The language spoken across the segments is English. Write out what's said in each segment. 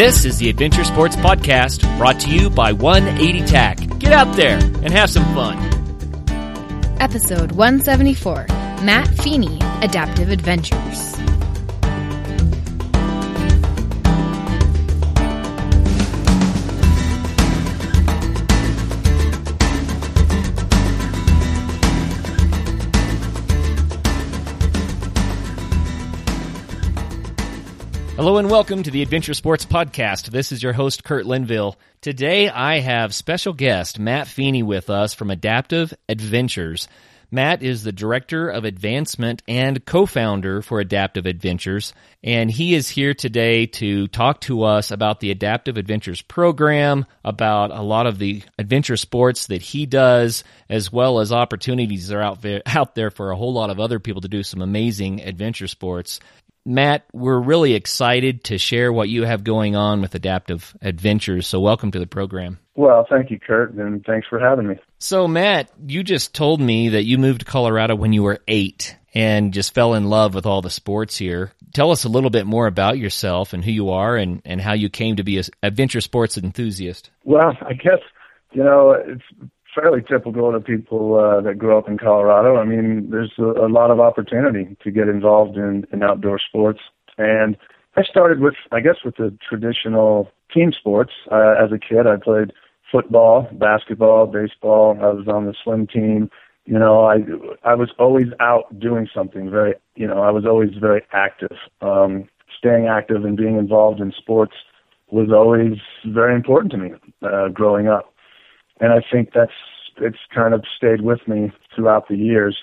This is the Adventure Sports Podcast brought to you by 180 TAC. Get out there and have some fun. Episode 174 Matt Feeney Adaptive Adventures. Hello and welcome to the Adventure Sports Podcast. This is your host, Kurt Linville. Today I have special guest Matt Feeney with us from Adaptive Adventures. Matt is the Director of Advancement and co-founder for Adaptive Adventures, and he is here today to talk to us about the Adaptive Adventures program, about a lot of the adventure sports that he does, as well as opportunities that are out there, out there for a whole lot of other people to do some amazing adventure sports. Matt, we're really excited to share what you have going on with Adaptive Adventures. So, welcome to the program. Well, thank you, Kurt, and thanks for having me. So, Matt, you just told me that you moved to Colorado when you were eight and just fell in love with all the sports here. Tell us a little bit more about yourself and who you are and, and how you came to be an adventure sports enthusiast. Well, I guess, you know, it's fairly typical to people uh, that grow up in Colorado. I mean, there's a, a lot of opportunity to get involved in, in outdoor sports. And I started with, I guess, with the traditional team sports. Uh, as a kid, I played football, basketball, baseball. I was on the swim team. You know, I I was always out doing something. Very, you know, I was always very active. Um, staying active and being involved in sports was always very important to me uh, growing up and I think that's it's kind of stayed with me throughout the years,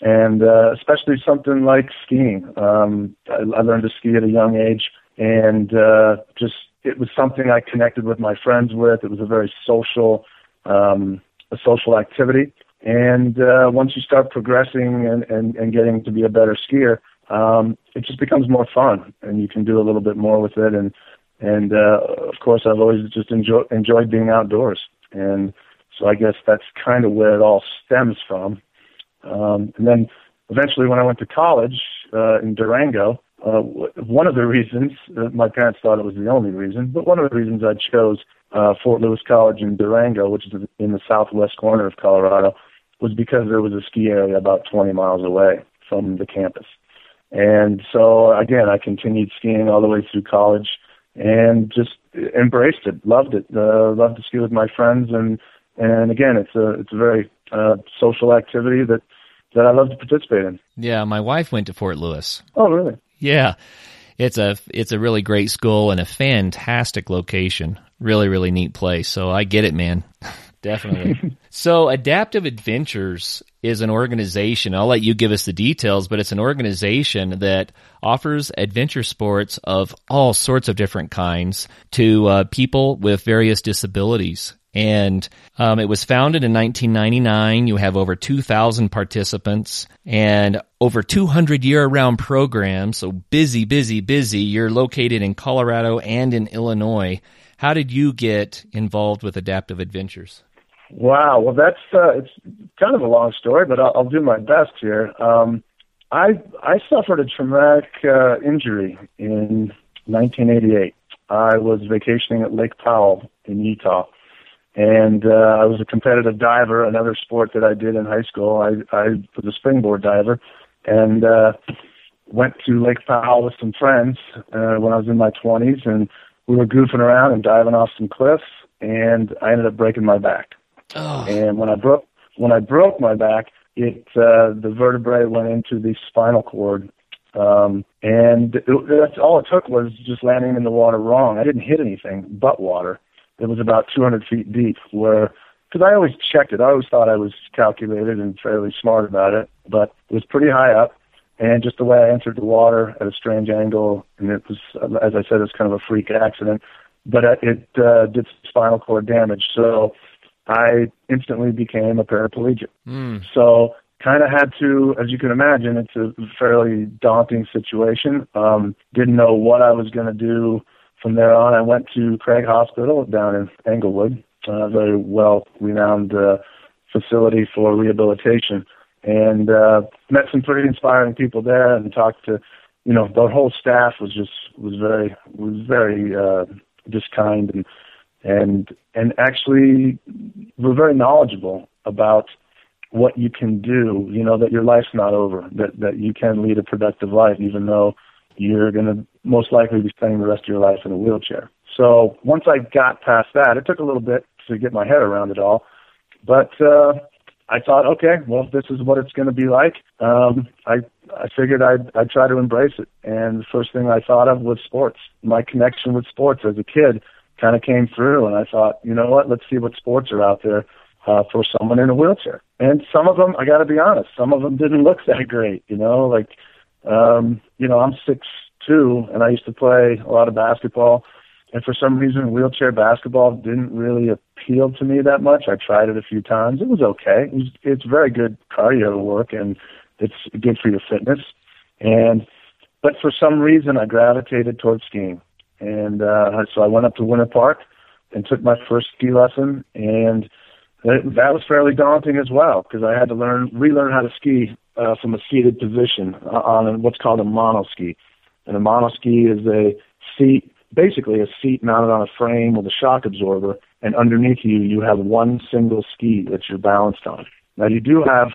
and uh, especially something like skiing. Um, I, I learned to ski at a young age, and uh, just it was something I connected with my friends with. It was a very social, um, a social activity. And uh, once you start progressing and, and, and getting to be a better skier, um, it just becomes more fun, and you can do a little bit more with it. And and uh, of course, I've always just enjoy, enjoyed being outdoors. And so I guess that's kind of where it all stems from. Um, and then eventually, when I went to college uh, in Durango, uh, one of the reasons uh, my parents thought it was the only reason, but one of the reasons I chose uh, Fort Lewis College in Durango, which is in the southwest corner of Colorado, was because there was a ski area about 20 miles away from the campus. And so again, I continued skiing all the way through college and just embraced it, loved it, uh, loved to ski with my friends, and and again, it's a it's a very uh, social activity that that I love to participate in. Yeah, my wife went to Fort Lewis. Oh, really? Yeah, it's a it's a really great school and a fantastic location. Really, really neat place. So I get it, man. Definitely. so Adaptive Adventures is an organization. I'll let you give us the details, but it's an organization that offers adventure sports of all sorts of different kinds to uh, people with various disabilities. And um, it was founded in 1999. You have over 2,000 participants and over 200 year-round programs. So busy, busy, busy. You're located in Colorado and in Illinois. How did you get involved with Adaptive Adventures? Wow. Well, that's uh, it's kind of a long story, but I'll, I'll do my best here. Um, I I suffered a traumatic uh, injury in 1988. I was vacationing at Lake Powell in Utah, and uh, I was a competitive diver. Another sport that I did in high school. I I was a springboard diver, and uh, went to Lake Powell with some friends uh, when I was in my 20s, and we were goofing around and diving off some cliffs, and I ended up breaking my back. Oh. And when I broke when I broke my back, it uh, the vertebrae went into the spinal cord, um, and it, that's all it took was just landing in the water wrong. I didn't hit anything but water. It was about 200 feet deep. Where because I always checked it, I always thought I was calculated and fairly smart about it, but it was pretty high up. And just the way I entered the water at a strange angle, and it was, as I said, it was kind of a freak accident, but it uh, did spinal cord damage. So I instantly became a paraplegic. Mm. So kind of had to, as you can imagine, it's a fairly daunting situation. Um, didn't know what I was going to do from there on. I went to Craig Hospital down in Englewood, a very well renowned uh, facility for rehabilitation, and uh, met some pretty inspiring people there and talked to, you know, the whole staff was just was very was very uh, just kind and and and actually we're very knowledgeable about what you can do. You know that your life's not over. That that you can lead a productive life, even though you're going to most likely be spending the rest of your life in a wheelchair. So once I got past that, it took a little bit to get my head around it all, but uh, I thought, okay, well, this is what it's going to be like, um, I I figured I'd I'd try to embrace it. And the first thing I thought of was sports. My connection with sports as a kid kind of came through, and I thought, you know what, let's see what sports are out there uh, for someone in a wheelchair. And some of them, I got to be honest, some of them didn't look that great. You know, like um, you know, I'm six two, and I used to play a lot of basketball. And for some reason, wheelchair basketball didn't really appeal to me that much. I tried it a few times. It was okay. It was, it's very good cardio work, and it's good for your fitness. And but for some reason, I gravitated towards skiing, and uh, so I went up to Winter Park and took my first ski lesson, and that, that was fairly daunting as well because I had to learn relearn how to ski uh, from a seated position uh, on what's called a monoski. And a monoski is a seat, basically a seat mounted on a frame with a shock absorber, and underneath you, you have one single ski that you're balanced on. Now, you do have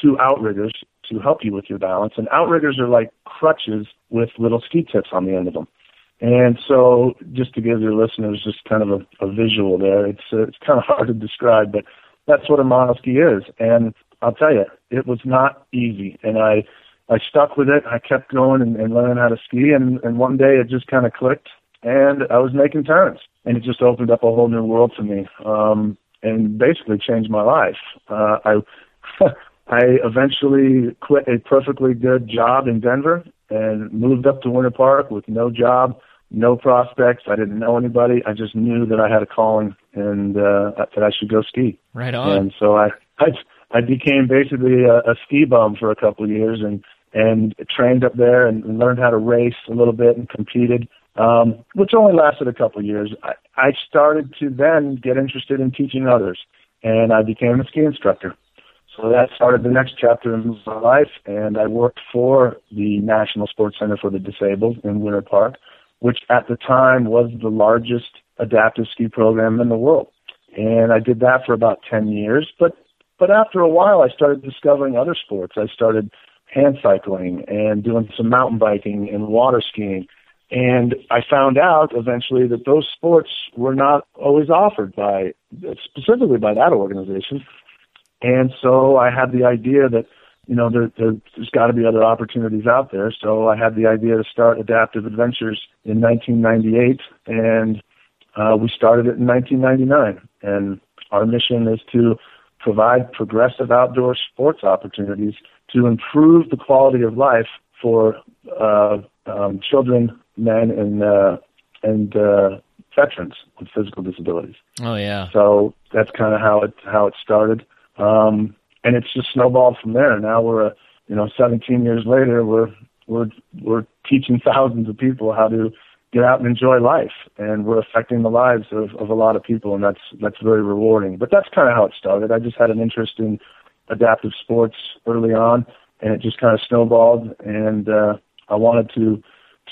two outriggers to help you with your balance, and outriggers are like crutches with little ski tips on the end of them. And so, just to give your listeners just kind of a, a visual there, it's uh, it's kind of hard to describe, but that's what a monoski is. And I'll tell you, it was not easy, and I I stuck with it. I kept going and, and learning how to ski, and and one day it just kind of clicked, and I was making turns, and it just opened up a whole new world to me, um, and basically changed my life. Uh, I I eventually quit a perfectly good job in Denver and moved up to Winter Park with no job, no prospects. I didn't know anybody. I just knew that I had a calling and uh, that I should go ski. Right on. And so I I I became basically a, a ski bum for a couple of years and and trained up there and, and learned how to race a little bit and competed, um, which only lasted a couple of years. I, I started to then get interested in teaching others, and I became a ski instructor. So that started the next chapter in my life, and I worked for the National Sports Center for the Disabled in Winter Park, which at the time was the largest adaptive ski program in the world. And I did that for about 10 years, but but after a while, I started discovering other sports. I started hand cycling and doing some mountain biking and water skiing. And I found out eventually that those sports were not always offered by, specifically by that organization. And so I had the idea that, you know, there, there, there's got to be other opportunities out there. So I had the idea to start Adaptive Adventures in 1998, and uh, we started it in 1999. And our mission is to provide progressive outdoor sports opportunities to improve the quality of life for uh, um, children, men, and uh, and uh, veterans with physical disabilities. Oh yeah. So that's kind of how it how it started, um, and it's just snowballed from there. Now we're a, you know 17 years later, we're we're we're teaching thousands of people how to get out and enjoy life and we're affecting the lives of, of a lot of people and that's that's very rewarding. But that's kind of how it started. I just had an interest in adaptive sports early on and it just kind of snowballed and uh i wanted to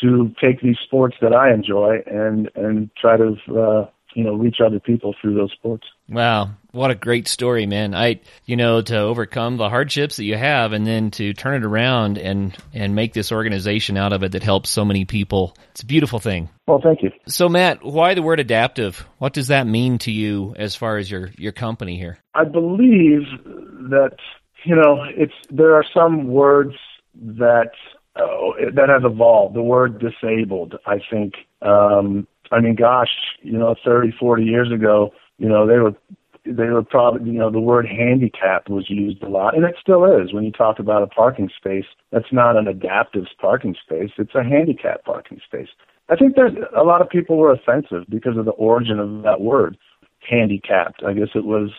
to take these sports that i enjoy and and try to uh you know reach other people through those sports wow what a great story man. I you know to overcome the hardships that you have and then to turn it around and and make this organization out of it that helps so many people. It's a beautiful thing. Well thank you. So matt why the word adaptive? What does that mean to you as far as your your company here? I believe that you know it's there are some words that uh, that have evolved. The word disabled i think um I mean, gosh, you know, 30, 40 years ago, you know, they were they were probably, you know, the word handicap was used a lot, and it still is. When you talk about a parking space, that's not an adaptive parking space; it's a handicap parking space. I think there's a lot of people were offensive because of the origin of that word, handicapped. I guess it was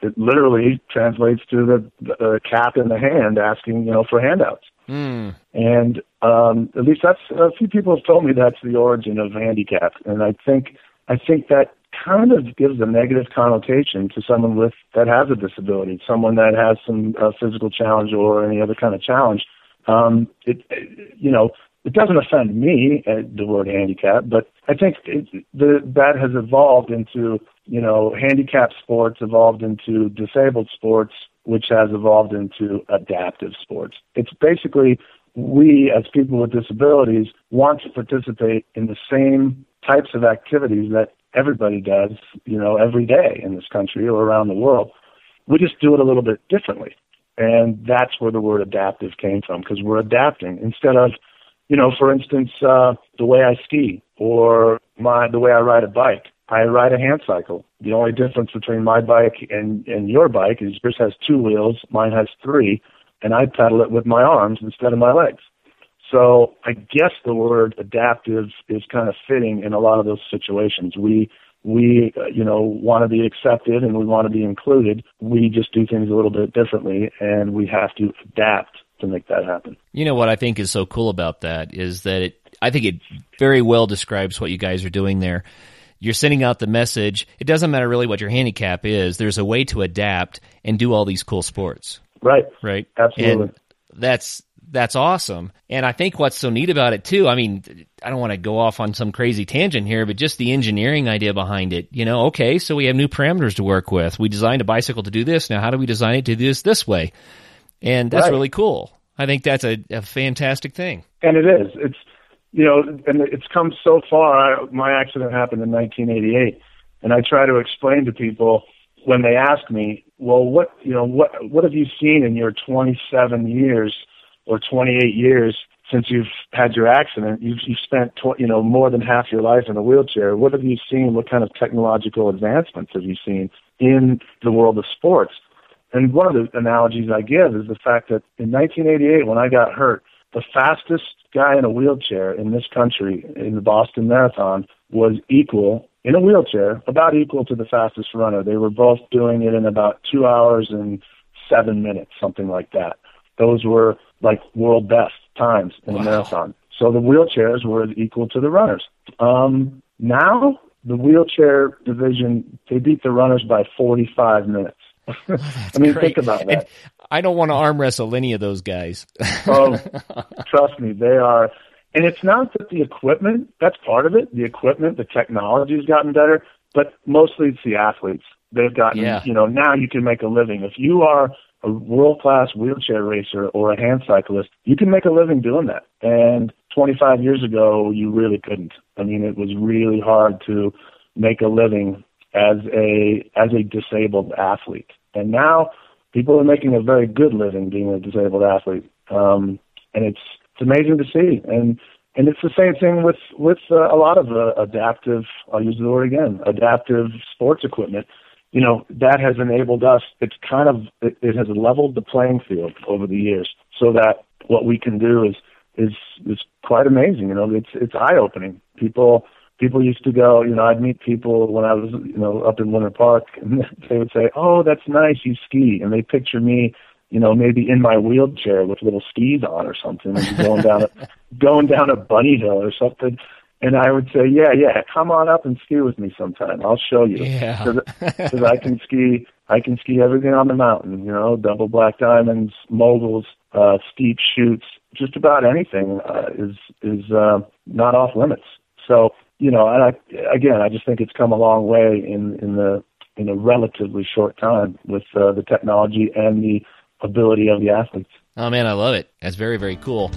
it literally translates to the, the cap in the hand asking, you know, for handouts. Mm. And um, at least that's a few people have told me that's the origin of handicap, and I think I think that kind of gives a negative connotation to someone with that has a disability, someone that has some uh, physical challenge or any other kind of challenge. Um, it, it, you know, it doesn't offend me uh, the word handicap, but I think it, the, that has evolved into you know handicap sports evolved into disabled sports, which has evolved into adaptive sports. It's basically we as people with disabilities want to participate in the same types of activities that everybody does, you know, every day in this country or around the world. We just do it a little bit differently. And that's where the word adaptive came from because we're adapting instead of, you know, for instance, uh, the way I ski or my the way I ride a bike. I ride a hand cycle. The only difference between my bike and, and your bike is yours has two wheels, mine has three, and I pedal it with my arms instead of my legs. So I guess the word adaptive is kind of fitting in a lot of those situations. We we uh, you know want to be accepted and we want to be included. We just do things a little bit differently, and we have to adapt to make that happen. You know what I think is so cool about that is that it, I think it very well describes what you guys are doing there. You're sending out the message. It doesn't matter really what your handicap is. There's a way to adapt and do all these cool sports. Right. Right. Absolutely. And that's that's awesome. And I think what's so neat about it too, I mean, I don't want to go off on some crazy tangent here, but just the engineering idea behind it. You know, okay, so we have new parameters to work with. We designed a bicycle to do this. Now how do we design it to do this this way? And that's Right. really cool. I think that's a, a fantastic thing. And it is. It's you know, and it's come so far. I, my accident happened in 1988, and I try to explain to people when they ask me, "Well, what you know, what what have you seen in your 27 years or 28 years since you've had your accident? You've you've spent tw- you know more than half your life in a wheelchair. What have you seen? What kind of technological advancements have you seen in the world of sports?" And one of the analogies I give is the fact that in 1988, when I got hurt, the fastest guy in a wheelchair in this country in the Boston Marathon was equal in a wheelchair, about equal to the fastest runner. They were both doing it in about two hours and seven minutes, something like that. Those were like world best times in Wow. a marathon. So the wheelchairs were equal to the runners. Um, now the wheelchair division they beat the runners by 45 minutes. I mean, Great. think about that. And I don't want to arm wrestle any of those guys. oh, trust me, they are. And it's not that the equipment, that's part of it. The equipment, the technology's gotten better, but mostly it's the athletes. They've gotten, Yeah. you know, now you can make a living. If you are a world class wheelchair racer or a hand cyclist, you can make a living doing that. And 25 years ago, you really couldn't. I mean, it was really hard to make a living as a as a disabled athlete. And now people are making a very good living being a disabled athlete. Um, and it's it's amazing to see. And and it's the same thing with with uh, a lot of uh, adaptive. I'll use the word again. Adaptive sports equipment. You know that has enabled us. It's kind of it, it has leveled the playing field over the years, so that what we can do is is is quite amazing. You know, it's it's eye opening. People people used to go. You know, I'd meet people when I was you know up in Winter Park, and they would say, "Oh, that's nice, you ski," and they picture me you know, maybe in my wheelchair with little skis on or something, and going down a going down a bunny hill or something. And I would say, yeah, yeah, come on up and ski with me sometime. I'll show you. Yeah. Because I can ski, I can ski everything on the mountain. You know, double black diamonds, moguls, uh, steep chutes, just about anything uh, is is uh, not off limits. So you know, and I again, I just think it's come a long way in in the in a relatively short time with uh, the technology and the ability of the athletes. Oh man, I love it. That's very, very cool.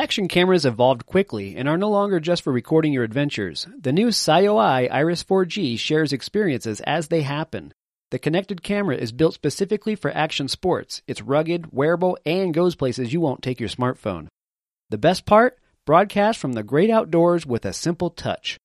Action cameras evolved quickly and are no longer just for recording your adventures. The new Sioeye Iris 4G shares experiences as they happen. The connected camera is built specifically for action sports. It's rugged, wearable, and goes places you won't take your smartphone. The best part? Broadcast from the great outdoors with a simple touch.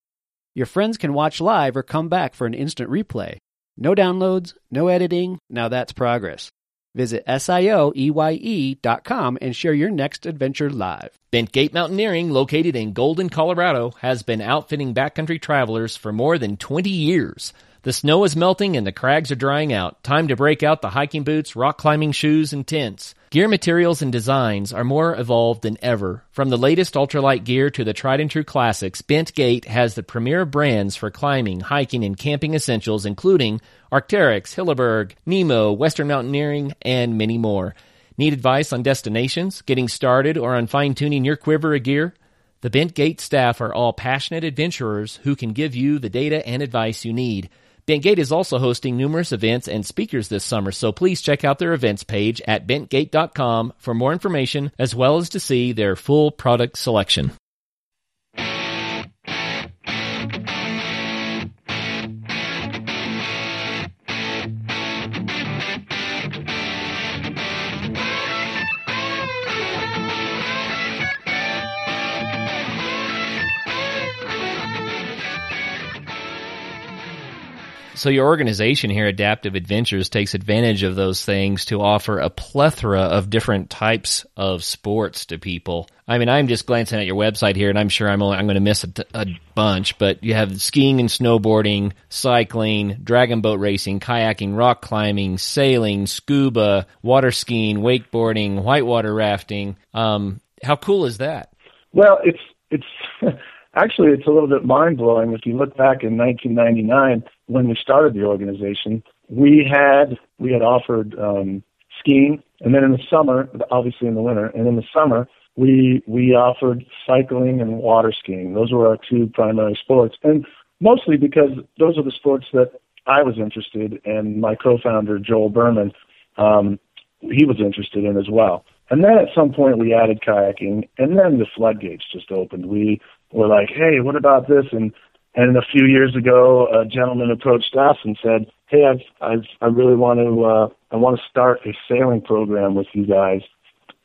Your friends can watch live or come back for an instant replay. No downloads, no editing. Now that's progress. Visit S-I-O-E-Y-E dot com and share your next adventure live. Bentgate Mountaineering, located in Golden, Colorado, has been outfitting backcountry travelers for more than 20 years. The snow is melting and the crags are drying out. Time to break out the hiking boots, rock climbing shoes, and tents. Gear materials and designs are more evolved than ever. From the latest ultralight gear to the tried and true classics, Bent Gate has the premier brands for climbing, hiking, and camping essentials, including Arc'teryx, Hilleberg, Nemo, Western Mountaineering, and many more. Need advice on destinations, getting started, or on fine tuning your quiver of gear? The Bent Gate staff are all passionate adventurers who can give you the data and advice you need. Bentgate is also hosting numerous events and speakers this summer, so please check out their events page at bentgate.com for more information as well as to see their full product selection. So your organization here, Adaptive Adventures, takes advantage of those things to offer a plethora of different types of sports to people. I mean, I'm just glancing at your website here, and I'm sure I'm only, I'm going to miss a, bunch, but you have skiing and snowboarding, cycling, dragon boat racing, kayaking, rock climbing, sailing, scuba, water skiing, wakeboarding, whitewater rafting. Um, how cool is that? Well, it's it's actually it's a little bit mind blowing if you look back in 1999 when we started the organization. We had we had offered um, skiing, and then in the summer, obviously in the winter, and in the summer we we offered cycling and water skiing. Those were our two primary sports, and mostly because those are the sports that I was interested, and my co-founder Joel Berman, um, he was interested in as well. And then at some point we added kayaking, and then the floodgates just opened. We were like, hey, what about this? And and a few years ago, a gentleman approached us and said, hey, I've, I've I really want to uh, I want to start a sailing program with you guys,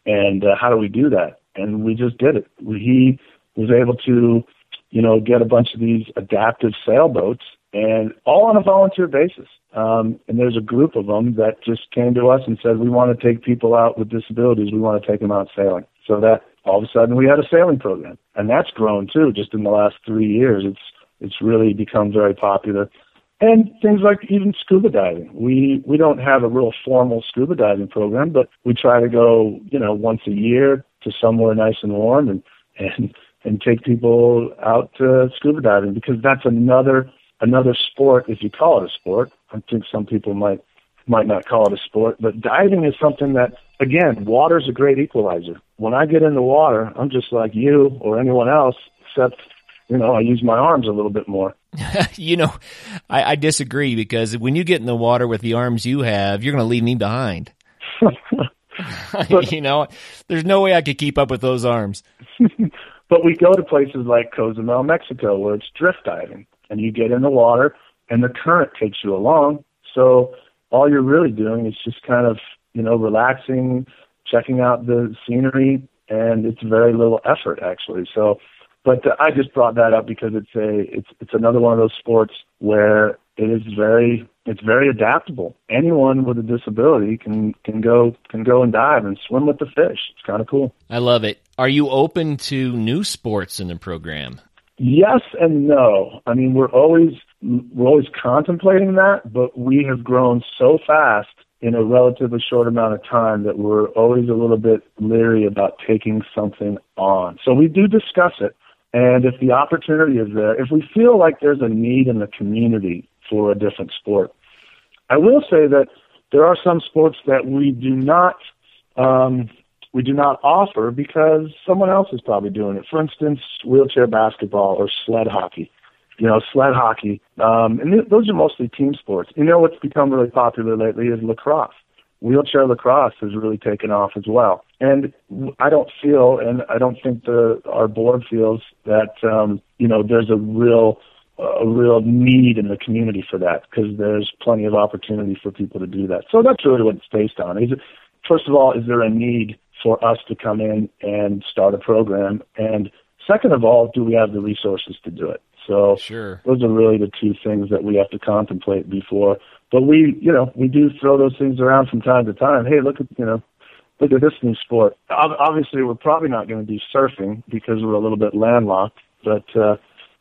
and uh, how do we do that? And we just did it. He was able to, you know, get a bunch of these adaptive sailboats, and all on a volunteer basis. Um, and there's a group of them that just came to us and said, we want to take people out with disabilities. We want to take them out sailing. So that all of a sudden we had a sailing program, and that's grown too. Just in the last three years, it's it's really become very popular. And things like even scuba diving. We we don't have a real formal scuba diving program, but we try to go, you know, once a year to somewhere nice and warm and and and take people out to scuba diving because that's another another sport if you call it a sport. I think some people might might not call it a sport, but diving is something that again, water's a great equalizer. When I get in the water, I'm just like you or anyone else, except you know, I use my arms a little bit more. you know, I, I disagree because when you get in the water with the arms you have, you're going to leave me behind. but, you know, there's no way I could keep up with those arms. but we go to places like Cozumel, Mexico, where it's drift diving, and you get in the water, and the current takes you along. So all you're really doing is just kind of, you know, relaxing, checking out the scenery, and it's very little effort actually. So but uh, I just brought that up because it's a it's it's another one of those sports where it is very it's very adaptable. Anyone with a disability can can go can go and dive and swim with the fish. It's kind of cool. I love it. Are you open to new sports in the program? Yes and no. I mean, we're always we're always contemplating that, but we have grown so fast in a relatively short amount of time that we're always a little bit leery about taking something on. So we do discuss it. And if the opportunity is there, if we feel like there's a need in the community for a different sport, I will say that there are some sports that we do not um, we do not offer because someone else is probably doing it. For instance, wheelchair basketball or sled hockey. You know, sled hockey, um, and th- those are mostly team sports. You know what's become really popular lately is lacrosse wheelchair lacrosse has really taken off as well. And I don't feel, and I don't think the our board feels that um, you know there's a real a real need in the community for that because there's plenty of opportunity for people to do that. So that's really what it's based on. Is it, first of all, is there a need for us to come in and start a program? And second of all, do we have the resources to do it? So sure. those are really the two things that we have to contemplate before but we, you know, we do throw those things around from time to time. Hey, look at, you know, look at this new sport. Obviously, we're probably not going to do surfing because we're a little bit landlocked. But uh,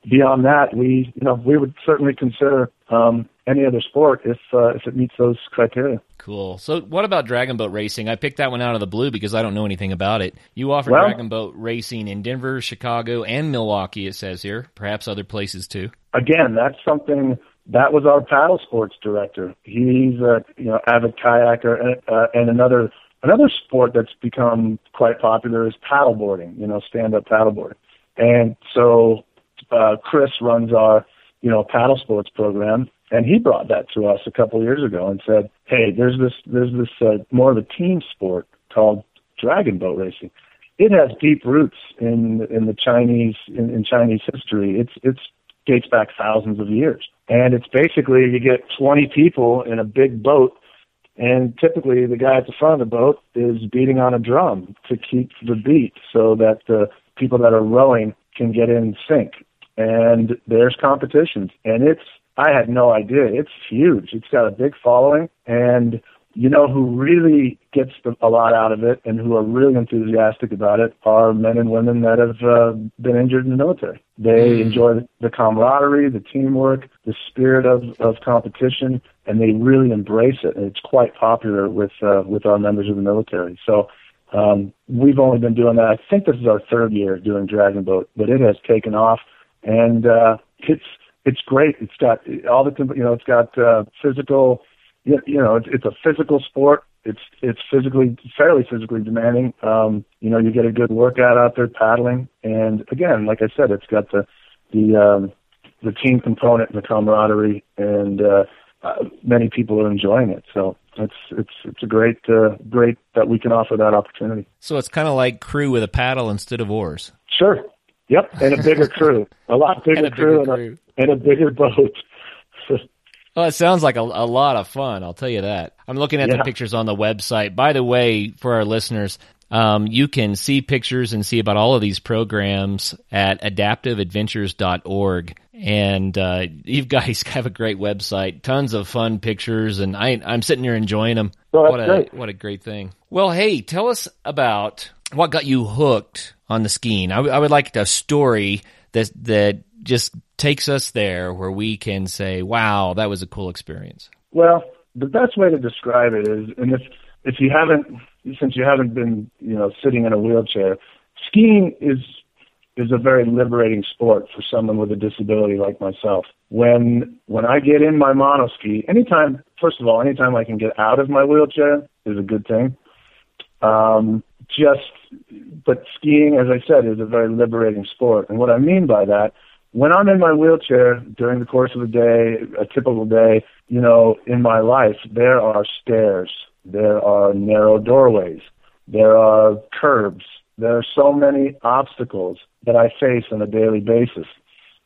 beyond that, we, you know, we would certainly consider um, any other sport if uh, if it meets those criteria. Cool. So, what about dragon boat racing? I picked that one out of the blue because I don't know anything about it. You offer Well- dragon boat racing in Denver, Chicago, and Milwaukee. It says here, perhaps other places too. Again, that's something that was our paddle sports director. He's a you know avid kayaker, and, uh, and another another sport that's become quite popular is paddleboarding. You know, stand up paddleboarding, and so uh, Chris runs our you know paddle sports program, and he brought that to us a couple years ago and said, "Hey, there's this there's this uh, more of a team sport called dragon boat racing. It has deep roots in in the Chinese in, in Chinese history. It's it's dates back thousands of years, and it's basically you get 20 people in a big boat." And typically, the guy at the front of the boat is beating on a drum to keep the beat so that the people that are rowing can get in sync and there's competitions and it's i had no idea. It's huge. It's got a big following. And you know who really gets the, a lot out of it and who are really enthusiastic about it are men and women that have uh, been injured in the military. They enjoy the, the camaraderie the teamwork the spirit of, of competition and they really embrace it. And it's quite popular with uh, with our members of the military. So um, we've only been doing that. I think this is our third year doing dragon boat but it has taken off. And uh, it's it's great. It's got all the you know it's got uh, physical, you, you know it's, it's a physical sport. It's it's physically fairly physically demanding. Um, you know you get a good workout out there paddling, and again, like I said, it's got the the um, the team component and the camaraderie, and uh, uh, many people are enjoying it. So it's it's it's a great uh, great that we can offer that opportunity. So it's kind of like crew with a paddle instead of oars. Sure. Yep, and a bigger crew, a lot bigger, And a bigger crew, crew. And, a, and a bigger boat. Well, it sounds like a, a lot of fun. I'll tell you that. I'm looking at the pictures on the website. By the way, for our listeners, um, you can see pictures and see about all of these programs at adaptiveadventures.org. And uh, you guys have a great website, tons of fun pictures, and I, I'm sitting here enjoying them. Well, what a great. what a great thing. Well, hey, tell us about what got you hooked on the skiing. I, w- I would like a story that that just takes us there, where we can say, "Wow, that was a cool experience." Well, the best way to describe it is, and if if you haven't, since you haven't been, you know, sitting in a wheelchair, skiing is is a very liberating sport for someone with a disability like myself. When when I get in my monoski, anytime, first of all, anytime I can get out of my wheelchair is a good thing. Um, just, but skiing, as I said, is a very liberating sport. And what I mean by that, when I'm in my wheelchair during the course of a day, a typical day, you know, in my life, there are stairs, there are narrow doorways, there are curbs, there are so many obstacles that I face on a daily basis.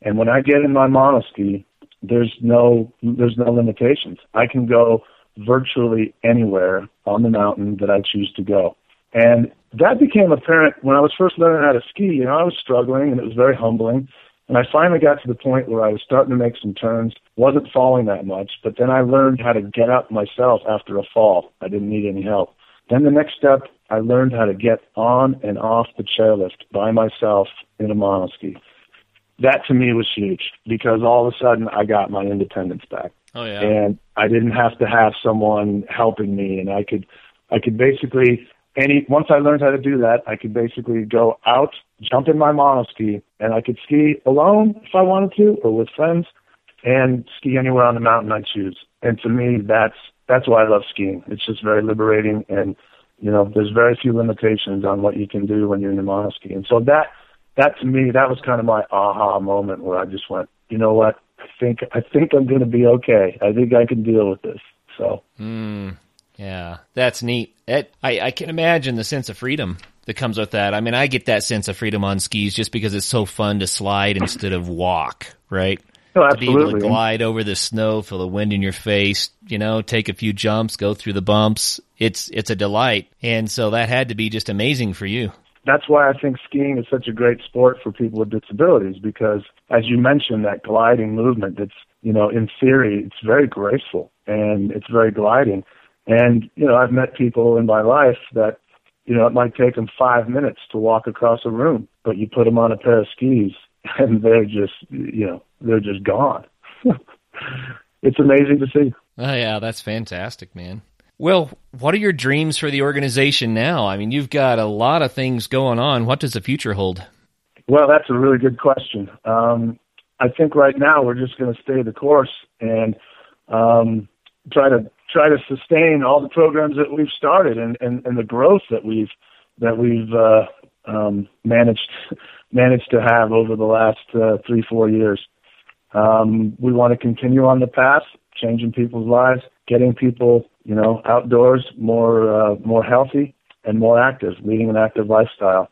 And when I get in my monoski, there's no there's no limitations. I can go virtually anywhere on the mountain that I choose to go. And that became apparent when I was first learning how to ski. You know, I was struggling and it was very humbling. And I finally got to the point where I was starting to make some turns, wasn't falling that much, but then I learned how to get up myself after a fall. I didn't need any help. Then the next step, I learned how to get on and off the chairlift by myself in a monoski. That to me was huge because all of a sudden I got my independence back Oh yeah. and I didn't have to have someone helping me, and I could, I could basically any once I learned how to do that, I could basically go out, jump in my monoski, and I could ski alone if I wanted to, or with friends, and ski anywhere on the mountain I choose. And to me, that's that's why I love skiing. It's just very liberating, and you know, there's very few limitations on what you can do when you're in the monoski. And so that that to me, that was kind of my aha moment where I just went, you know what? I think I think I'm going to be okay. I think I can deal with this. So Mm, yeah, that's neat. It, I, I can imagine the sense of freedom that comes with that. I mean, I get that sense of freedom on skis just because it's so fun to slide instead of walk, right? no, To be able to absolutely. glide over the snow, feel the wind in your face, you know, take a few jumps, go through the bumps. It's it's a delight, and so that had to be just amazing for you. that's why I think skiing is such a great sport for people with disabilities because, as you mentioned, that gliding movement, it's, you know, in theory, it's very graceful and it's very gliding. And, you know, I've met people in my life that, you know, it might take them five minutes to walk across a room, but you put them on a pair of skis and they're just, you know, they're just gone. it's amazing to see. Oh yeah, that's fantastic, man. Well, what are your dreams for the organization now? I mean, you've got a lot of things going on. What does the future hold? Well, that's a really good question. Um, I think right now we're just going to stay the course and um, try to try to sustain all the programs that we've started and, and, and the growth that we've that we've uh, um, managed managed to have over the last uh, three four years. Um, we want to continue on the path, changing people's lives, getting people you know outdoors more uh, more healthy and more active, leading an active lifestyle.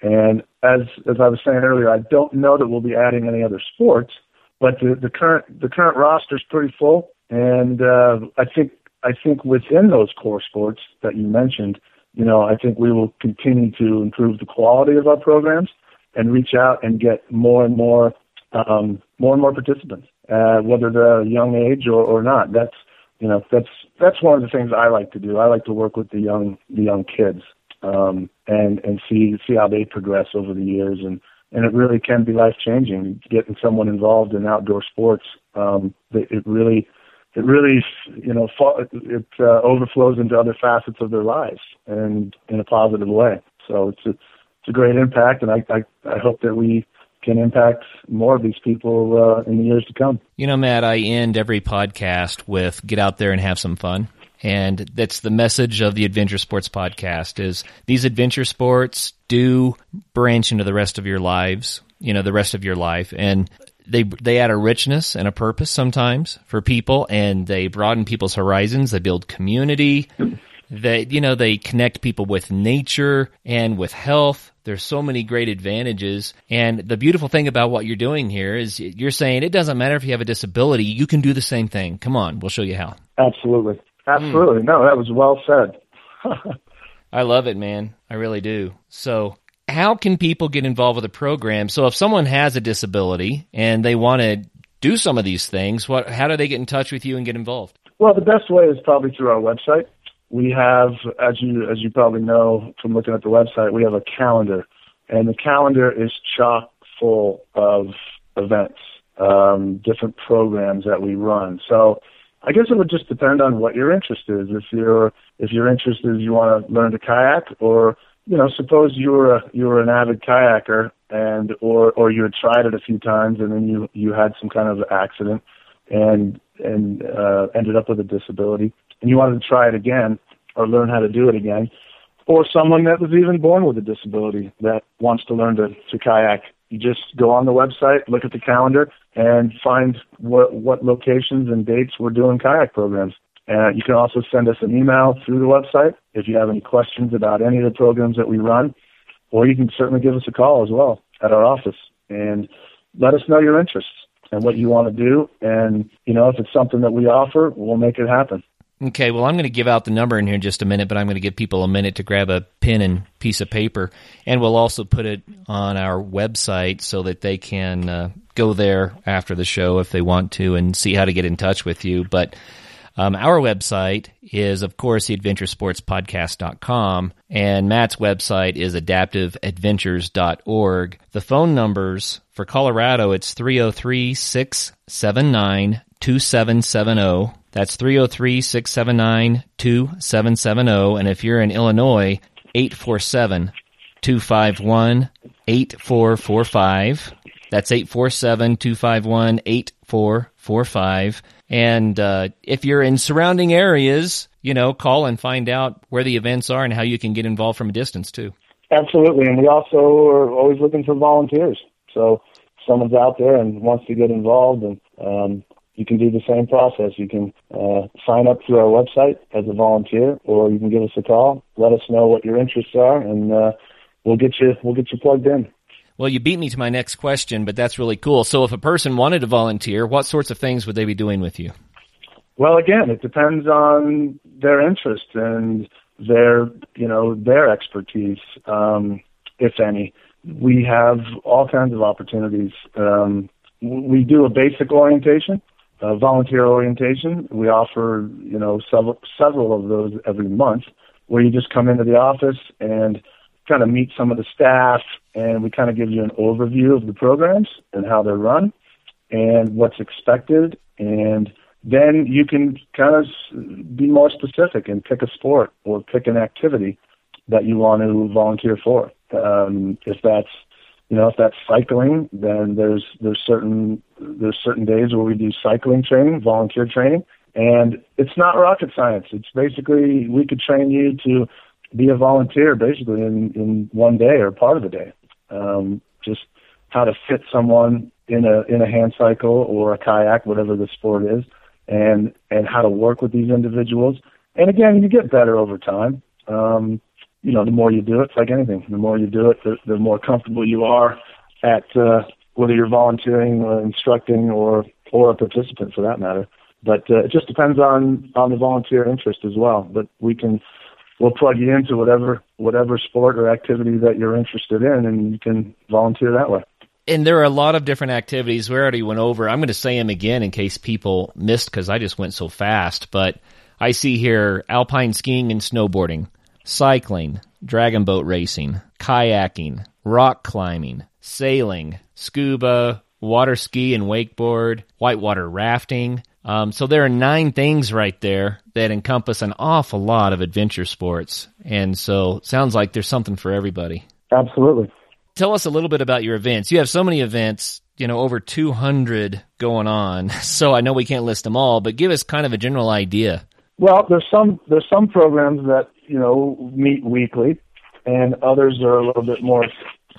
And as as I was saying earlier, I don't know that we'll be adding any other sports, but the, the current the current roster is pretty full, and uh, I think I think within those core sports that you mentioned, you know, I think we will continue to improve the quality of our programs and reach out and get more and more um, more and more participants, uh, whether they're young age or, or not. That's you know that's that's one of the things I like to do. I like to work with the young the young kids um, and and see see how they progress over the years and and it really can be life changing getting someone involved in outdoor sports. Um, it really it really, you know, it uh, overflows into other facets of their lives and in a positive way. So it's a, it's a great impact, and I, I, I hope that we can impact more of these people uh, in the years to come. You know, Matt, I end every podcast with get out there and have some fun. And that's the message of the Adventure Sports podcast is these adventure sports do branch into the rest of your lives, you know, the rest of your life. And they they add a richness and a purpose sometimes for people, and they broaden people's horizons. They build community. They you know they connect people with nature and with health. There's so many great advantages, and the beautiful thing about what you're doing here is you're saying it doesn't matter if you have a disability, you can do the same thing. Come on, we'll show you how. Absolutely, absolutely. Mm. No, that was well said. I love it, man. I really do. So how can people get involved with the program? So if someone has a disability and they want to do some of these things, what how do they get in touch with you and get involved? Well, the best way is probably through our website. We have, as you as you probably know from looking at the website, we have a calendar, and the calendar is chock full of events, um, different programs that we run. So I guess it would just depend on what your interest is. If you're if your interest is you want to learn to kayak or you know, suppose you were a you were an avid kayaker and or or you had tried it a few times and then you you had some kind of accident and and uh, ended up with a disability and you wanted to try it again or learn how to do it again, or someone that was even born with a disability that wants to learn to, to kayak. You just go on the website, look at the calendar, and find what what locations and dates we're doing kayak programs. Uh, you can also send us an email through the website if you have any questions about any of the programs that we run, or you can certainly give us a call as well at our office and let us know your interests and what you want to do. And, you know, if it's something that we offer, we'll make it happen. Okay, well, I'm going to give out the number in here in just a minute, but I'm going to give people a minute to grab a pen and piece of paper. And we'll also put it on our website so that they can uh, go there after the show if they want to and see how to get in touch with you. But um, our website is, of course, the adventuresportspodcast.com, and Matt's website is adaptiveadventures.org. The phone numbers for Colorado, it's 303 679 2770. That's 303 679 2770. And if you're in Illinois, 847 251 8445. That's 847 251 8445. And uh, if you're in surrounding areas, you know, call and find out where the events are and how you can get involved from a distance too. Absolutely, and we also are always looking for volunteers. So if someone's out there and wants to get involved, and um, you can do the same process. You can uh, sign up through our website as a volunteer, or you can give us a call. Let us know what your interests are, and uh, we'll get you we'll get you plugged in. Well, you beat me to my next question, but that's really cool. So if a person wanted to volunteer, what sorts of things would they be doing with you? Well, again, it depends on their interest and their, you know, their expertise, um, if any. We have all kinds of opportunities. Um, we do a basic orientation, a volunteer orientation. We offer, you know, several, several of those every month where you just come into the office and kind of meet some of the staff, and we kind of give you an overview of the programs and how they're run and what's expected. And then you can kind of be more specific and pick a sport or pick an activity that you want to volunteer for. Um, if that's you know if that's cycling, then there's there's certain there's certain days where we do cycling training, volunteer training, and it's not rocket science. It's basically we could train you to be a volunteer basically in in one day or part of the day. Um, just how to fit someone in a in a hand cycle or a kayak, whatever the sport is, and and how to work with these individuals. And again, you get better over time. Um, you know, the more you do it, it's like anything. The more you do it, the, the more comfortable you are at uh, whether you're volunteering or instructing or or a participant for that matter. But uh, it just depends on on the volunteer interest as well. But we can we'll plug you into whatever whatever sport or activity that you're interested in, and you can volunteer that way. And there are a lot of different activities. We already went over. I'm going to say them again in case people missed because I just went so fast. But I see here alpine skiing and snowboarding, cycling, dragon boat racing, kayaking, rock climbing, sailing, scuba, water ski and wakeboard, whitewater rafting. Um, so there are nine things right there that encompass an awful lot of adventure sports. And so sounds like there's something for everybody. Absolutely. Tell us a little bit about your events. You have so many events, you know, over 200 going on. So I know we can't list them all, but give us kind of a general idea. Well, there's some there's some programs that you know meet weekly, and others are a little bit more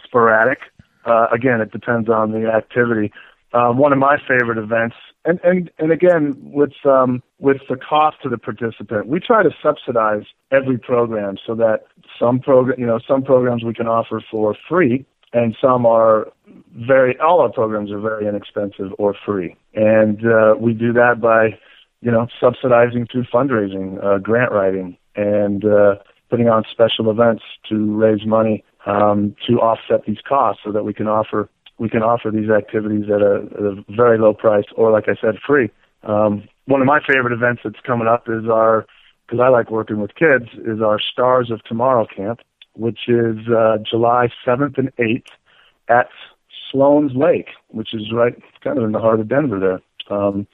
sporadic. Uh, again, it depends on the activity. Um, one of my favorite events, and and and again with um, with the cost to the participant, we try to subsidize every program so that some program, you know, some programs we can offer for free, and some are very. All our programs are very inexpensive or free, and uh, we do that by, you know, subsidizing through fundraising, uh, grant writing, and uh, putting on special events to raise money um, to offset these costs, so that we can offer we can offer these activities at a, at a very low price, or like I said, free. Um, one of my favorite events that's coming up is our, because I like working with kids, is our Stars of Tomorrow camp, which is uh, July 7th and 8th at Sloan's Lake, which is right kind of in the heart of Denver there. Um,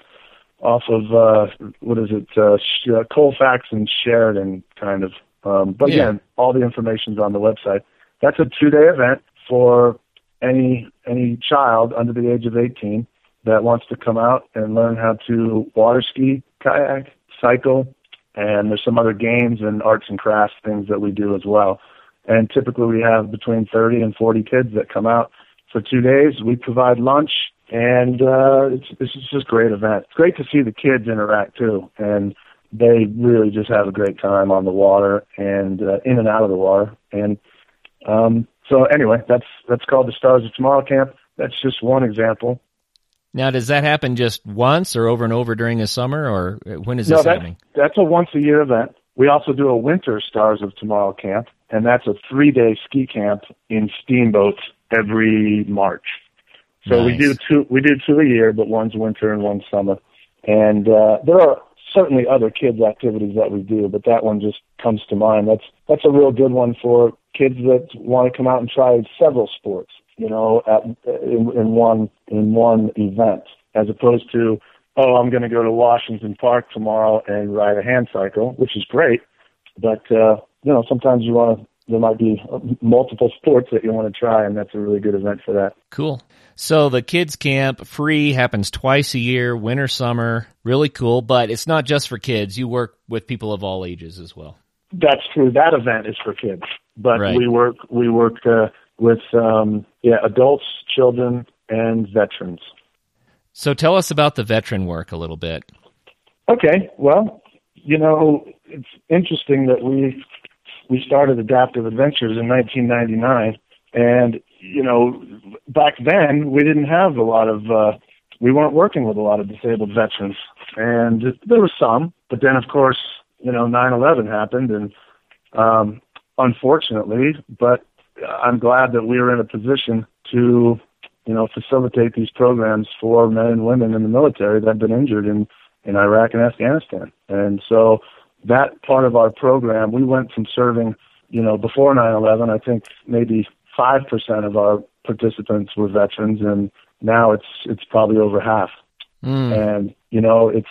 off of uh what is it uh, uh Colfax and Sheridan kind of um but Yeah. again all the information's on the website that's a two day event for any any child under the age of 18 that wants to come out and learn how to water ski, kayak, cycle, and there's some other games and arts and crafts things that we do as well. And typically we have between 30 and 40 kids that come out for two days. We provide lunch, and uh, it's, it's just a great event. It's great to see the kids interact too, and they really just have a great time on the water and uh, in and out of the water. And um, so anyway, that's that's called the Stars of Tomorrow Camp. That's just one example. Now, does that happen just once or over and over during the summer, or when is this no, that, happening? that's a once a year event. We also do a winter Stars of Tomorrow camp, and that's a three day ski camp in steamboats every March. So we do two we do two a year, but one's winter and one's summer. And uh, there are certainly other kids activities that we do, but that one just comes to mind. That's that's a real good one for kids that want to come out and try several sports, you know, at in, in one in one event, as opposed to oh, I'm going to go to Washington Park tomorrow and ride a hand cycle, which is great, but uh, you know, sometimes you want to. There might be multiple sports that you want to try, and that's a really good event for that. Cool. So the kids camp free happens twice a year, winter, summer. Really cool, but it's not just for kids. You work with people of all ages as well. That's true. That event is for kids, but Right. we work we work uh, with um, yeah adults, children, and veterans. So tell us about the veteran work a little bit. Okay, well, you know, it's interesting that we we started Adaptive Adventures in 1999, and you know, back then we didn't have a lot of uh, we weren't working with a lot of disabled veterans, and there were some, but then of course, you know, 9/11 happened, and um, unfortunately, but I'm glad that we were in a position to you know, facilitate these programs for men and women in the military that have been injured in, in Iraq and Afghanistan. And so that part of our program, we went from serving, you know, before 9/11, I think maybe 5% of our participants were veterans and now it's it's probably over half. Mm. And you know, it's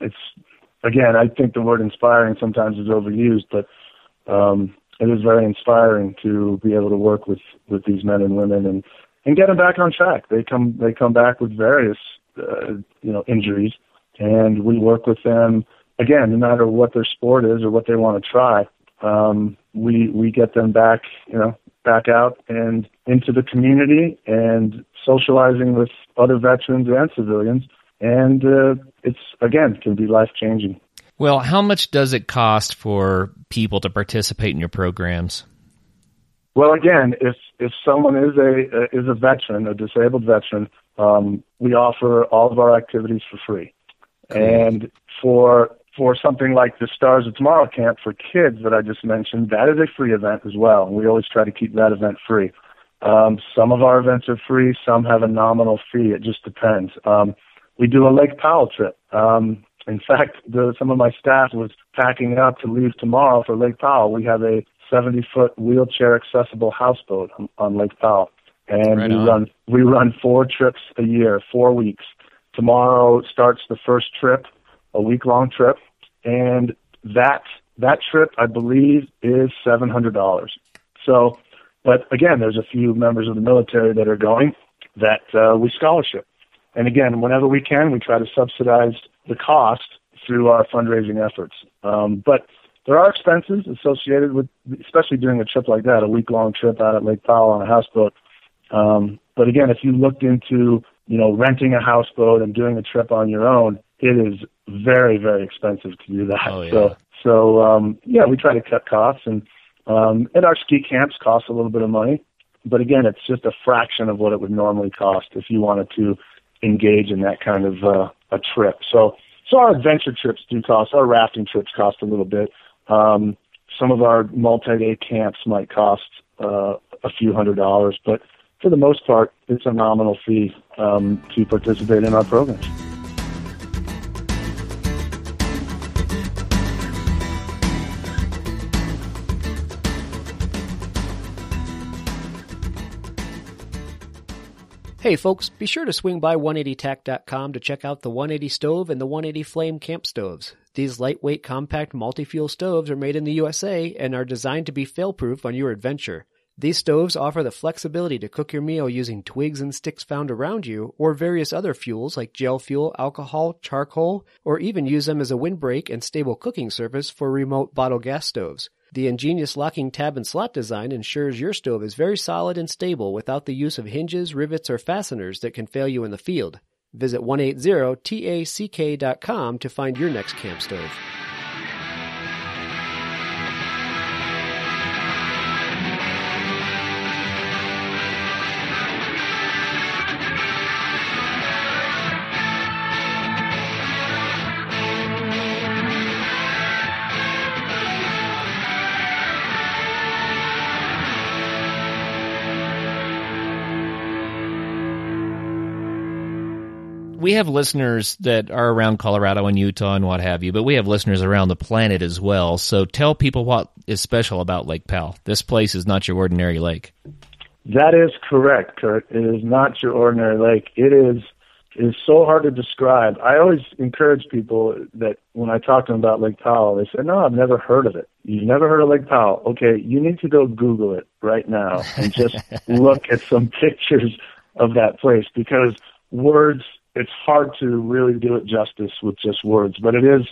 it's again, I think the word inspiring sometimes is overused, but um, it is very inspiring to be able to work with with these men and women and and get them back on track. They come they come back with various uh, you know injuries, and we work with them again, no matter what their sport is or what they want to try. Um, we we get them back you know back out and into the community and socializing with other veterans and civilians. And uh, it's again can be life changing. Well, how much does it cost for people to participate in your programs? Well, again, if if someone is a is a veteran, a disabled veteran, um, we offer all of our activities for free. Cool. And for for something like the Stars of Tomorrow camp for kids that I just mentioned, that is a free event as well. We always try to keep that event free. Um, some of our events are free, some have a nominal fee. It just depends. Um, we do a Lake Powell trip. Um, in fact, the, some of my staff was packing up to leave tomorrow for Lake Powell. We have a 70 foot wheelchair accessible houseboat on, on Lake Powell, and right we on. run we run four trips a year, four weeks. Tomorrow starts the first trip, a week long trip, and that that trip I believe is seven hundred dollars. So, but again, there's a few members of the military that are going that uh, we scholarship, and again, whenever we can, we try to subsidize the cost through our fundraising efforts. Um, but there are expenses associated with, especially doing a trip like that, a week long trip out at Lake Powell on a houseboat. Um, but again, if you looked into, you know, renting a houseboat and doing a trip on your own, it is very, very expensive to do that. Oh, yeah. So, so um, yeah, we try to cut costs, and um, and our ski camps cost a little bit of money, but again, it's just a fraction of what it would normally cost if you wanted to engage in that kind of uh, a trip. So, so our adventure trips do cost. Our rafting trips cost a little bit. Um, some of our multi-day camps might cost uh, a few hundred dollars, but for the most part, it's a nominal fee um, to participate in our programs. Hey folks, be sure to swing by 180tack.com to check out the 180 stove and the 180 flame camp stoves. These lightweight compact multi-fuel stoves are made in the USA and are designed to be fail-proof on your adventure. These stoves offer the flexibility to cook your meal using twigs and sticks found around you or various other fuels like gel fuel, alcohol, charcoal, or even use them as a windbreak and stable cooking surface for remote bottle gas stoves. The ingenious locking tab and slot design ensures your stove is very solid and stable without the use of hinges, rivets, or fasteners that can fail you in the field. Visit 180tack.com to find your next camp stove. We have listeners that are around Colorado and Utah and what have you, but we have listeners around the planet as well. So tell people what is special about Lake Powell. This place is not your ordinary lake. That is correct, Kurt. It is not your ordinary lake. It is it is so hard to describe. I always encourage people that when I talk to them about Lake Powell, they say, "No, I've never heard of it. You've never heard of Lake Powell? Okay, you need to go Google it right now and just look at some pictures of that place because words it's hard to really do it justice with just words. But it is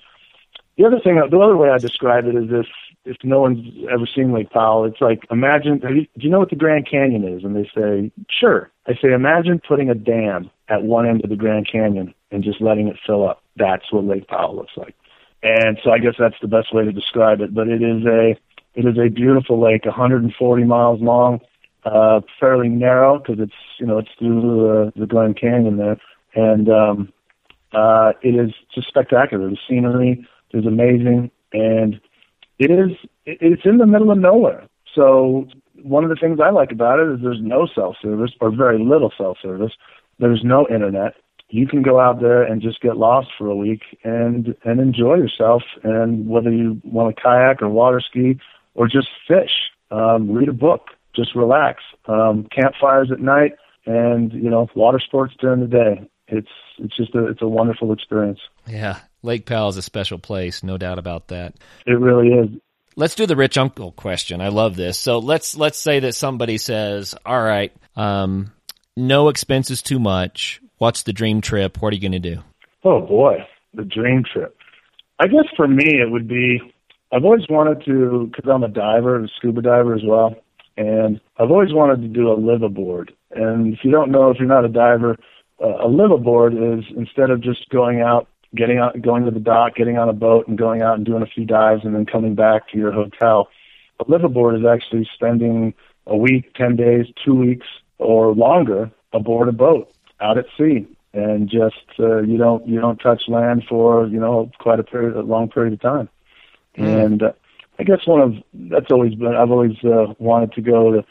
the other thing. The other way I describe it is if if no one's ever seen Lake Powell, it's like imagine. You, do you know what the Grand Canyon is? And they say sure. I say imagine putting a dam at one end of the Grand Canyon and just letting it fill up. That's what Lake Powell looks like. And so I guess that's the best way to describe it. But it is a it is a beautiful lake, 140 miles long, uh, fairly narrow because it's you know it's through the, the Glen Canyon there and um, uh, it is just spectacular. The scenery is amazing, and it is it's in the middle of nowhere. So one of the things I like about it is there's no cell service or very little cell service. There's no internet. You can go out there and just get lost for a week and and enjoy yourself. And whether you want to kayak or water ski or just fish, um, read a book, just relax. Um, campfires at night, and you know water sports during the day it's it's just a it's a wonderful experience. Yeah, Lake Powell is a special place, no doubt about that. It really is. Let's do the rich uncle question. I love this. So let's let's say that somebody says, "All right, um, no expenses too much. What's the dream trip? What are you going to do?" Oh boy, the dream trip. I guess for me it would be. I've always wanted to, because I'm a diver, a scuba diver as well, and I've always wanted to do a liveaboard. And if you don't know, if you're not a diver, a liveaboard is instead of just going out, getting out, going to the dock, getting on a boat, and going out and doing a few dives, and then coming back to your hotel. A liveaboard is actually spending a week, ten days, two weeks, or longer aboard a boat out at sea and just uh, you don't you don't touch land for you know quite a period a long period of time mm. and uh, i guess one of that's always been i've always uh, wanted to go to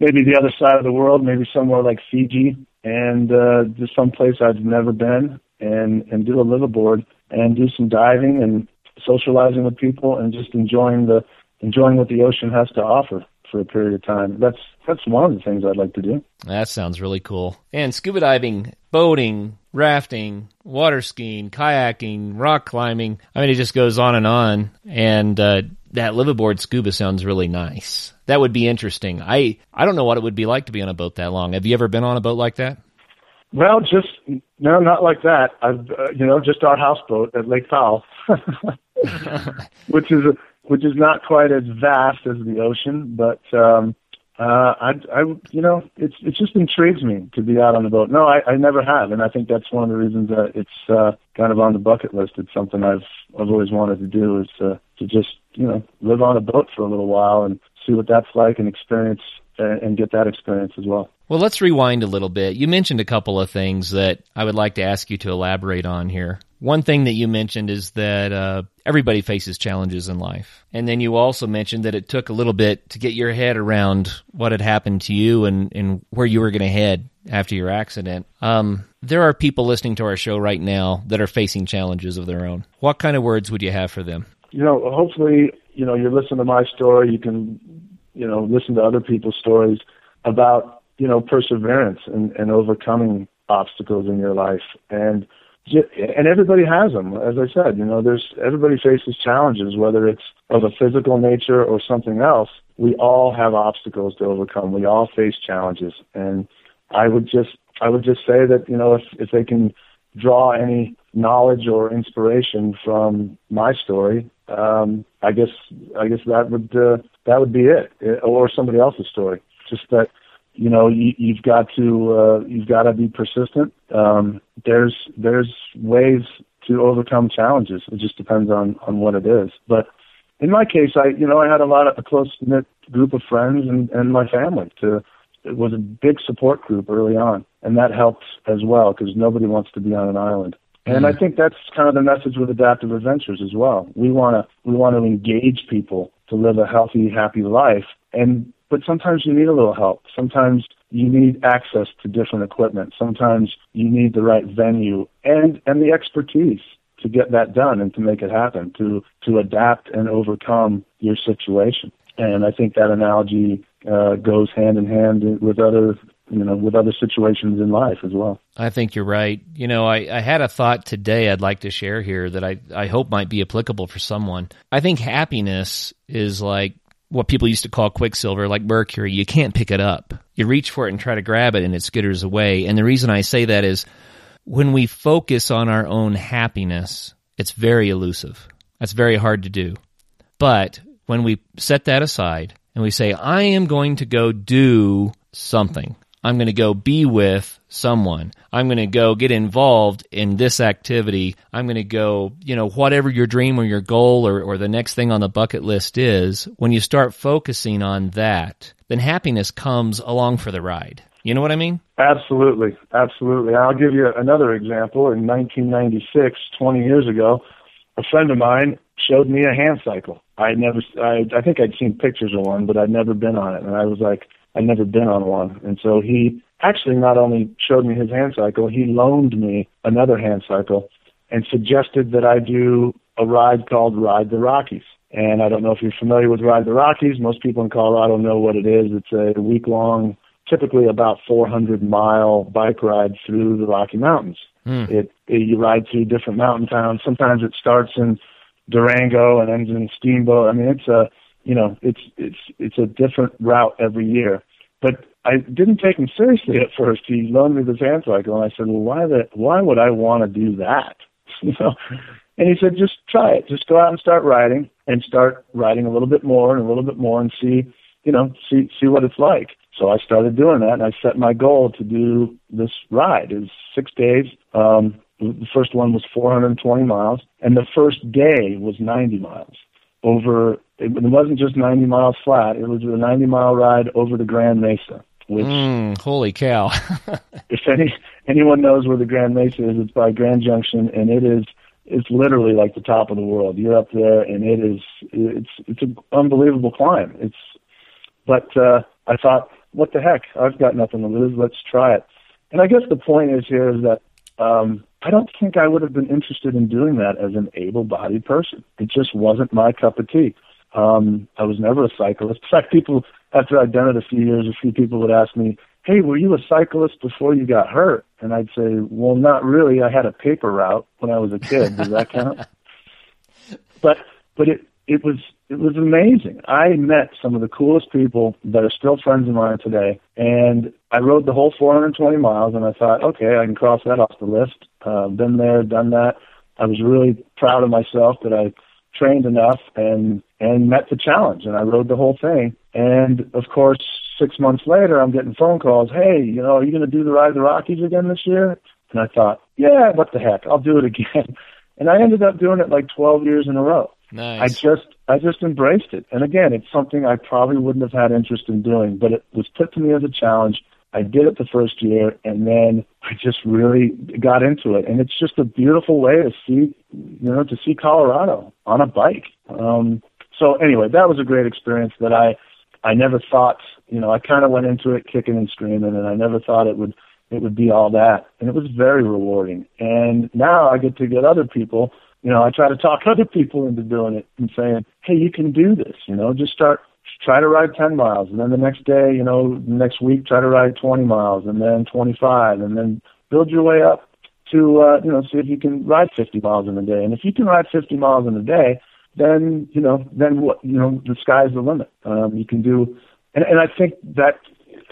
maybe the other side of the world maybe somewhere like fiji and uh just some place i've never been and and do a liveaboard and do some diving and socializing with people and just enjoying the enjoying what the ocean has to offer for a period of time. That's that's one of the things I'd like to do. That sounds really cool. And scuba diving, boating, rafting, water skiing, kayaking, rock climbing. I mean, it just goes on and on. And uh, that liveaboard scuba sounds really nice. That would be interesting. I I don't know what it would be like to be on a boat that long. Have you ever been on a boat like that? Well, just no, not like that. I've uh, you know just our houseboat at Lake Powell, which is a, which is not quite as vast as the ocean, but um, uh, I, I, you know, it's it just intrigues me to be out on the boat. No, I, I never have, and I think that's one of the reasons that it's uh, kind of on the bucket list. It's something I've I've always wanted to do is to to just you know live on a boat for a little while and see what that's like and experience uh, and get that experience as well. Well, let's rewind a little bit. You mentioned a couple of things that I would like to ask you to elaborate on here. One thing that you mentioned is that uh, everybody faces challenges in life. And then you also mentioned that it took a little bit to get your head around what had happened to you and, and where you were going to head after your accident. Um, there are people listening to our show right now that are facing challenges of their own. What kind of words would you have for them? You know, hopefully, you know, you listen to my story, you can, you know, listen to other people's stories about, you know, perseverance and, and overcoming obstacles in your life. And and everybody has them. As I said, you know, there's everybody faces challenges, whether it's of a physical nature or something else. We all have obstacles to overcome. We all face challenges, and I would just I would just say that you know if if they can draw any knowledge or inspiration from my story, um, I guess I guess that would uh, that would be it, or somebody else's story. Just that you know you, you've got to uh, you've got to be persistent. Um, there's there's ways to overcome challenges. It just depends on on what it is. But in my case, I you know I had a lot of a close knit group of friends and and my family. To it was a big support group early on, and that helped as well because nobody wants to be on an island. And I mm. think that's kind of the message with Adaptive Adventures as well. We want to we want to engage people to live a healthy, happy life, and but sometimes you need a little help. Sometimes you need access to different equipment. Sometimes you need the right venue and and the expertise to get that done and to make it happen, to to adapt and overcome your situation. And I think that analogy uh, goes hand in hand with other you know with other situations in life as well. I think you're right. You know, I, I had a thought today I'd like to share here that I, I hope might be applicable for someone. I think happiness is like what people used to call quicksilver, like mercury. You can't pick it up. You reach for it and try to grab it and it skitters away. And the reason I say that is when we focus on our own happiness, it's very elusive. That's very hard to do. But when we set that aside and we say, I am going to go do something. I'm going to go be with someone. I'm going to go get involved in this activity. I'm going to go, you know, whatever your dream or your goal or, or the next thing on the bucket list is. When you start focusing on that, then happiness comes along for the ride. You know what I mean? Absolutely. Absolutely. I'll give you another example. In 1996, 20 years ago, a friend of mine showed me a hand cycle. I never, I, I think I'd seen pictures of one, but I'd never been on it. And I was like, I'd never been on one. And so he actually not only showed me his hand cycle, he loaned me another hand cycle and suggested that I do a ride called Ride the Rockies. And I don't know if you're familiar with Ride the Rockies. Most people in Colorado know what it is. It's a week long typically about 400 mile bike ride through the Rocky Mountains. Mm. It, it you ride through different mountain towns. Sometimes it starts in Durango and ends in Steamboat. I mean, it's a you know, it's it's it's a different route every year. But I didn't take him seriously at first. He loaned me the hand cycle, and I said, "Well, why the why would I want to do that?" You know, and he said, "Just try it. Just go out and start riding, and start riding a little bit more and a little bit more, and see, you know, see see what it's like." So I started doing that, and I set my goal to do this ride. It was six days. Um, the first one was 420 miles, and the first day was 90 miles over. It, wasn't just 90 miles flat; it was a 90 mile ride over the Grand Mesa. Which, Mm, holy cow. if any anyone knows where the Grand Mesa is, it's by Grand Junction, and it is it's literally like the top of the world. You're up there, and it is it's it's an unbelievable climb. It's but uh, I thought, what the heck? I've got nothing to lose. Let's try it. And I guess the point is here is that um, I don't think I would have been interested in doing that as an able-bodied person. It just wasn't my cup of tea. Um, I was never a cyclist. In fact, people after I'd done it a few years, a few people would ask me, "Hey, were you a cyclist before you got hurt?" And I'd say, "Well, not really. I had a paper route when I was a kid. Does that count?" but but it it was it was amazing. I met some of the coolest people that are still friends of mine today, and I rode the whole 420 miles, and I thought, okay, I can cross that off the list. Uh, been there, done that. I was really proud of myself that I trained enough and and met the challenge, and I rode the whole thing. And of course, six months later, I'm getting phone calls. Hey, you know, are you going to do the ride the Rockies again this year? And I thought, yeah, what the heck, I'll do it again. And I ended up doing it like 12 years in a row. Nice. I just I just embraced it. And again, it's something I probably wouldn't have had interest in doing, but it was put to me as a challenge. I did it the first year and then I just really got into it. And it's just a beautiful way to see you know, to see Colorado on a bike. Um so anyway, that was a great experience that I I never thought, you know, I kind of went into it kicking and screaming and I never thought it would it would be all that. And it was very rewarding. And now I get to get other people, you know, I try to talk other people into doing it and saying, hey, you can do this, you know, just start, try to ride 10 miles. And then the next day, you know, the next week, try to ride 20 miles and then 25 and then build your way up to, uh, you know, see if you can ride 50 miles in a day. And if you can ride 50 miles in a day, then, you know, then what, you know, the sky's the limit. Um, you can do, and, and I think that,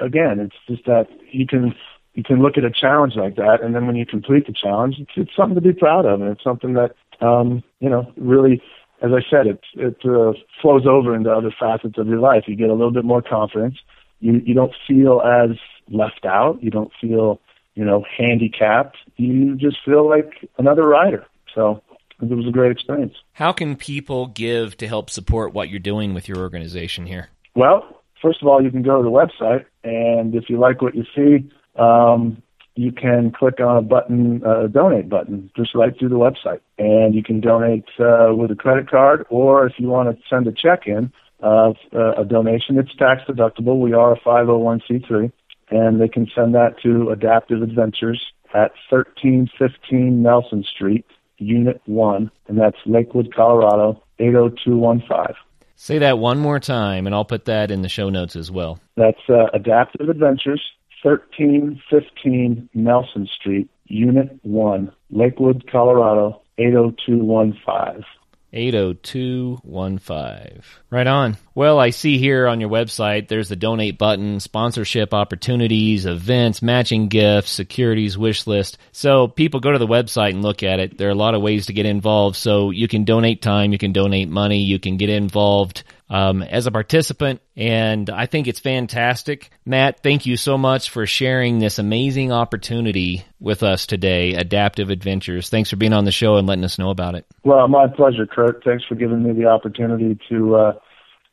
again, it's just that you can, you can look at a challenge like that, and then when you complete the challenge, it's, it's something to be proud of, and it's something that um, you know really, as I said, it it uh, flows over into other facets of your life. You get a little bit more confidence. You you don't feel as left out. You don't feel you know handicapped. You just feel like another rider. So it was a great experience. How can people give to help support what you're doing with your organization here? Well, first of all, you can go to the website, and if you like what you see, um, you can click on a button, a uh, donate button, just right through the website, and you can donate uh, with a credit card, or if you want to send a check in, uh, a donation, it's tax deductible. We are a 501c3, and they can send that to Adaptive Adventures at 1315 Nelson Street, Unit 1, and that's Lakewood, Colorado, 80215. Say that one more time, and I'll put that in the show notes as well. That's uh, Adaptive Adventures, 1315 Nelson Street, Unit 1, Lakewood, Colorado, 80215. 80215. Right on. Well, I see here on your website there's the donate button, sponsorship opportunities, events, matching gifts, securities wish list. So people go to the website and look at it. There are a lot of ways to get involved. So you can donate time, you can donate money, you can get involved um, as a participant, and I think it's fantastic. Matt, thank you so much for sharing this amazing opportunity with us today, Adaptive Adventures. Thanks for being on the show and letting us know about it. Well, my pleasure, Kurt. Thanks for giving me the opportunity to uh,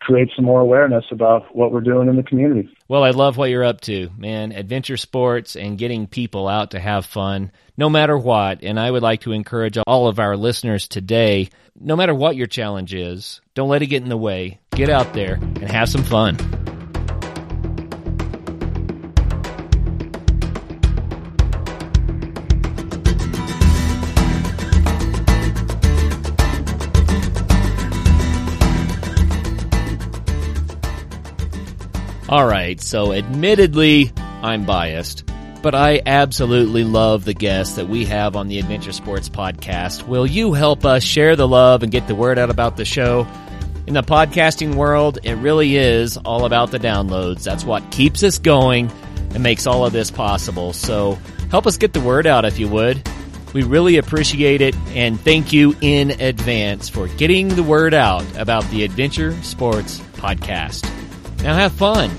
create some more awareness about what we're doing in the community. Well, I love what you're up to, man. Adventure sports and getting people out to have fun, no matter what. And I would like to encourage all of our listeners today, no matter what your challenge is, don't let it get in the way. Get out there and have some fun. All right, so admittedly, I'm biased, but I absolutely love the guests that we have on the Adventure Sports Podcast. Will you help us share the love and get the word out about the show? In the podcasting world, it really is all about the downloads. That's what keeps us going and makes all of this possible. So help us get the word out if you would. We really appreciate it and thank you in advance for getting the word out about the Adventure Sports Podcast. Now have fun.